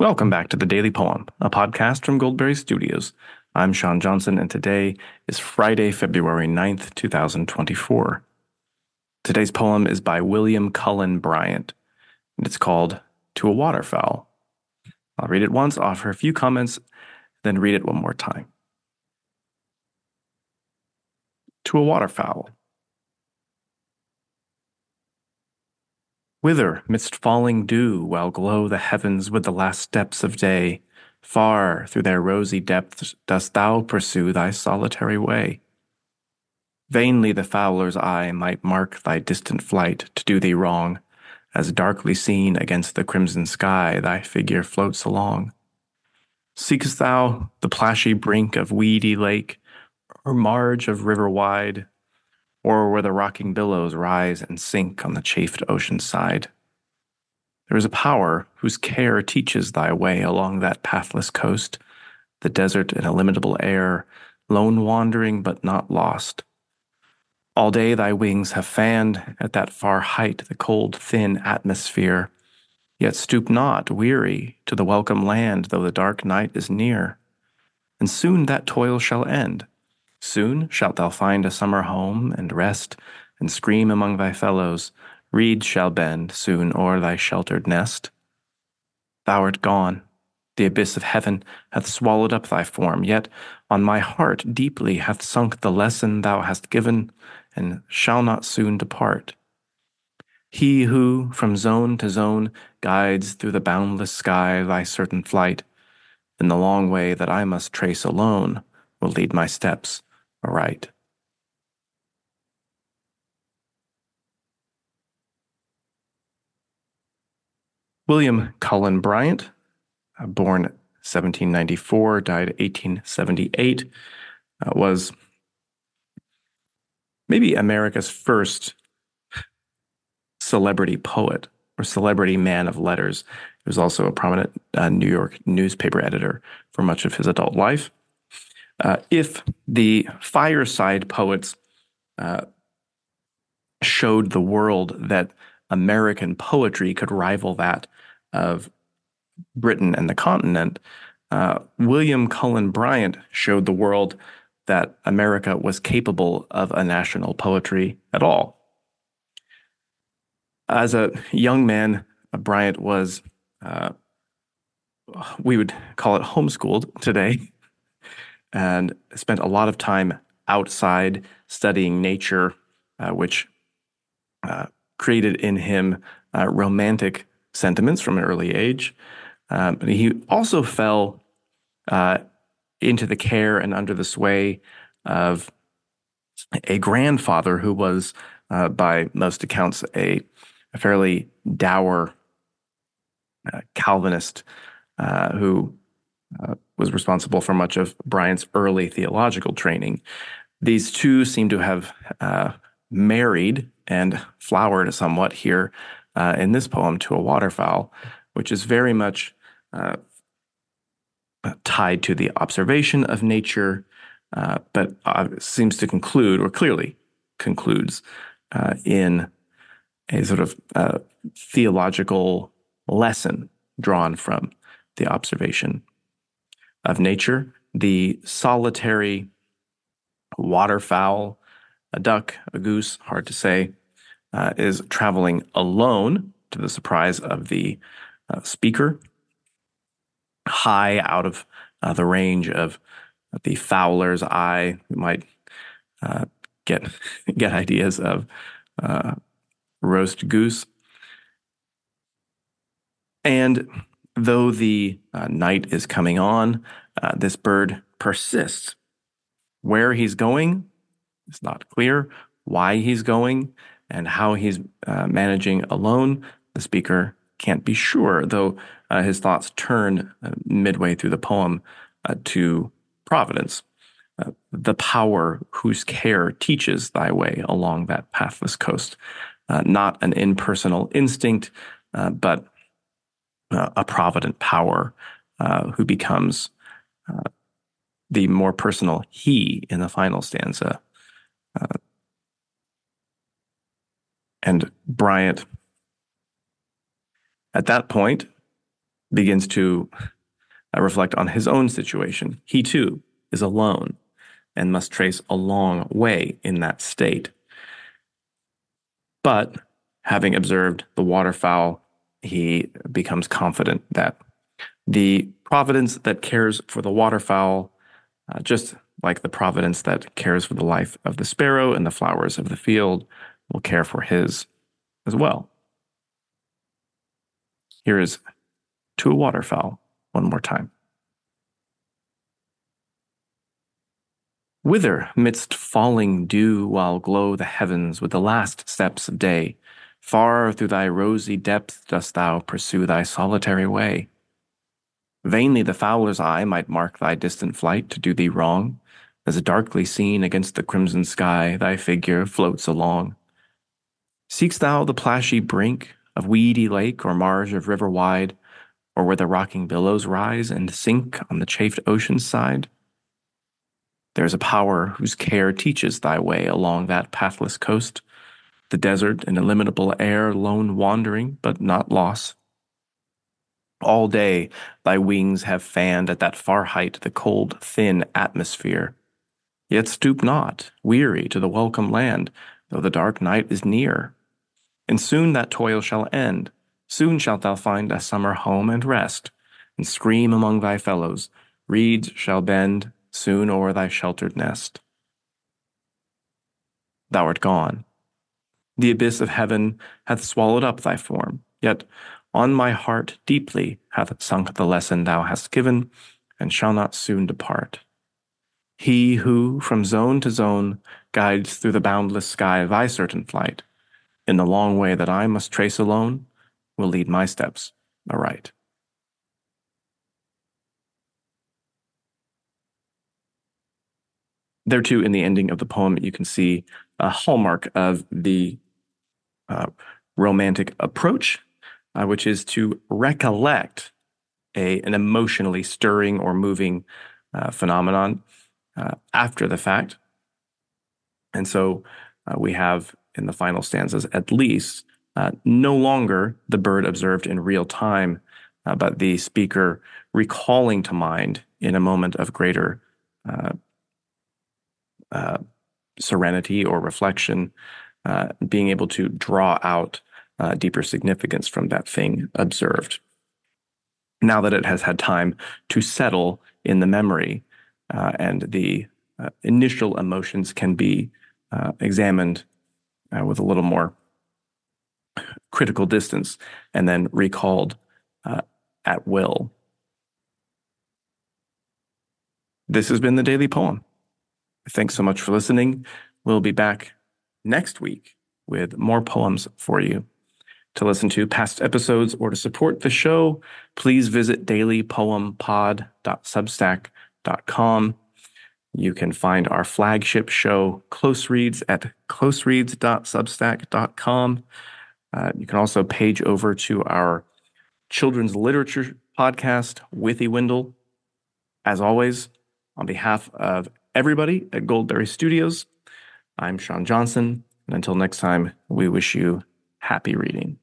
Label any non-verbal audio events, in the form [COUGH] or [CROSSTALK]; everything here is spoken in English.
Welcome back to the Daily Poem, a podcast from Goldberry Studios. I'm Sean Johnson, and today is Friday, February 9th, 2024. Today's poem is by William Cullen Bryant, and it's called To a Waterfowl. I'll read it once, offer a few comments, then read it one more time. To a Waterfowl. Whither, midst falling dew, while glow the heavens with the last steps of day, far through their rosy depths dost thou pursue thy solitary way? Vainly the fowler's eye might mark thy distant flight to do thee wrong, as darkly seen against the crimson sky thy figure floats along. Seekest thou the plashy brink of weedy lake, or marge of river wide, or where the rocking billows rise and sink on the chafed ocean side. There is a power whose care teaches thy way along that pathless coast, the desert and illimitable air, lone wandering but not lost. All day thy wings have fanned at that far height the cold, thin atmosphere, yet stoop not, weary, to the welcome land, though the dark night is near. And soon that toil shall end, Soon shalt thou find a summer home and rest, and scream among thy fellows. Reeds shall bend soon o'er thy sheltered nest. Thou art gone. The abyss of heaven hath swallowed up thy form, yet on my heart deeply hath sunk the lesson thou hast given, and shall not soon depart. He who, from zone to zone, guides through the boundless sky thy certain flight, in the long way that I must trace alone, will lead my steps right. William Cullen Bryant, uh, born 1794, died 1878, uh, was maybe America's first celebrity poet or celebrity man of letters. He was also a prominent uh, New York newspaper editor for much of his adult life. Uh, if the fireside poets uh, showed the world that American poetry could rival that of Britain and the continent, uh, William Cullen Bryant showed the world that America was capable of a national poetry at all. As a young man, Bryant was, uh, we would call it homeschooled today [LAUGHS] and spent a lot of time outside studying nature, uh, which uh, created in him uh, romantic sentiments from an early age. Um, he also fell uh, into the care and under the sway of a grandfather who was, uh, by most accounts, a, a fairly dour uh, Calvinist who was responsible for much of Bryant's early theological training. These two seem to have uh, married and flowered somewhat here uh, in this poem to a waterfowl, which is very much uh, tied to the observation of nature, uh, but uh, seems to conclude, or clearly concludes, uh, in a sort of theological lesson drawn from the observation of nature, the solitary waterfowl, a duck, a goose, hard to say, uh, is traveling alone to the surprise of the uh, speaker, high out of uh, the range of the fowler's eye. We might uh, get [LAUGHS] get ideas of uh, roast goose. And Though the uh, night is coming on, uh, this bird persists. Where he's going is not clear. Why he's going and how he's uh, managing alone, the speaker can't be sure, though uh, his thoughts turn uh, midway through the poem uh, to providence, the power whose care teaches thy way along that pathless coast. not an impersonal instinct, but uh, a provident power uh, who becomes uh, the more personal he in the final stanza. Uh, and Bryant, at that point, begins to uh, reflect on his own situation. He too is alone and must trace a long way in that state. But having observed the waterfowl, he becomes confident that the providence that cares for the waterfowl, uh, just like the providence that cares for the life of the sparrow and the flowers of the field, will care for his as well. Here is to a waterfowl one more time. Whither, midst falling dew, while glow the heavens with the last steps of day, far through thy rosy depth dost thou pursue thy solitary way? Vainly the fowler's eye might mark thy distant flight to do thee wrong, as darkly seen against the crimson sky thy figure floats along. Seek'st thou the plashy brink of weedy lake or marge of river wide, or where the rocking billows rise and sink on the chafed ocean's side? There is a power whose care teaches thy way along that pathless coast, the desert and illimitable air, lone wandering, but not lost. All day thy wings have fanned at that far height the cold, thin atmosphere. Yet stoop not, weary, to the welcome land, though the dark night is near. And soon that toil shall end. Soon shalt thou find a summer home and rest, and scream among thy fellows. Reeds shall bend, soon o'er thy sheltered nest. Thou art gone. The abyss of heaven hath swallowed up thy form, yet on my heart deeply hath sunk the lesson thou hast given, and shall not soon depart. He who, from zone to zone, guides through the boundless sky thy certain flight, in the long way that I must trace alone, will lead my steps aright. there too, in the ending of the poem, you can see a hallmark of the uh, romantic approach, uh, which is to recollect a an emotionally stirring or moving uh, phenomenon uh, after the fact. And so uh, we have in the final stanzas, at least, no longer the bird observed in real time, but the speaker recalling to mind in a moment of greater serenity or reflection, uh, being able to draw out uh, deeper significance from that thing observed. Now that it has had time to settle in the memory uh, and the uh, initial emotions can be examined with a little more critical distance and then recalled at will. This has been the Daily Poem. Thanks so much for listening. We'll be back next week with more poems for you. To listen to past episodes or to support the show, please visit dailypoempod.substack.com. You can find our flagship show, Close Reads, at closereads.substack.com. Uh, you can also page over to our children's literature podcast, Withywindle. As always, on behalf of everybody at Goldberry Studios. I'm Sean Johnson, and until next time, we wish you happy reading.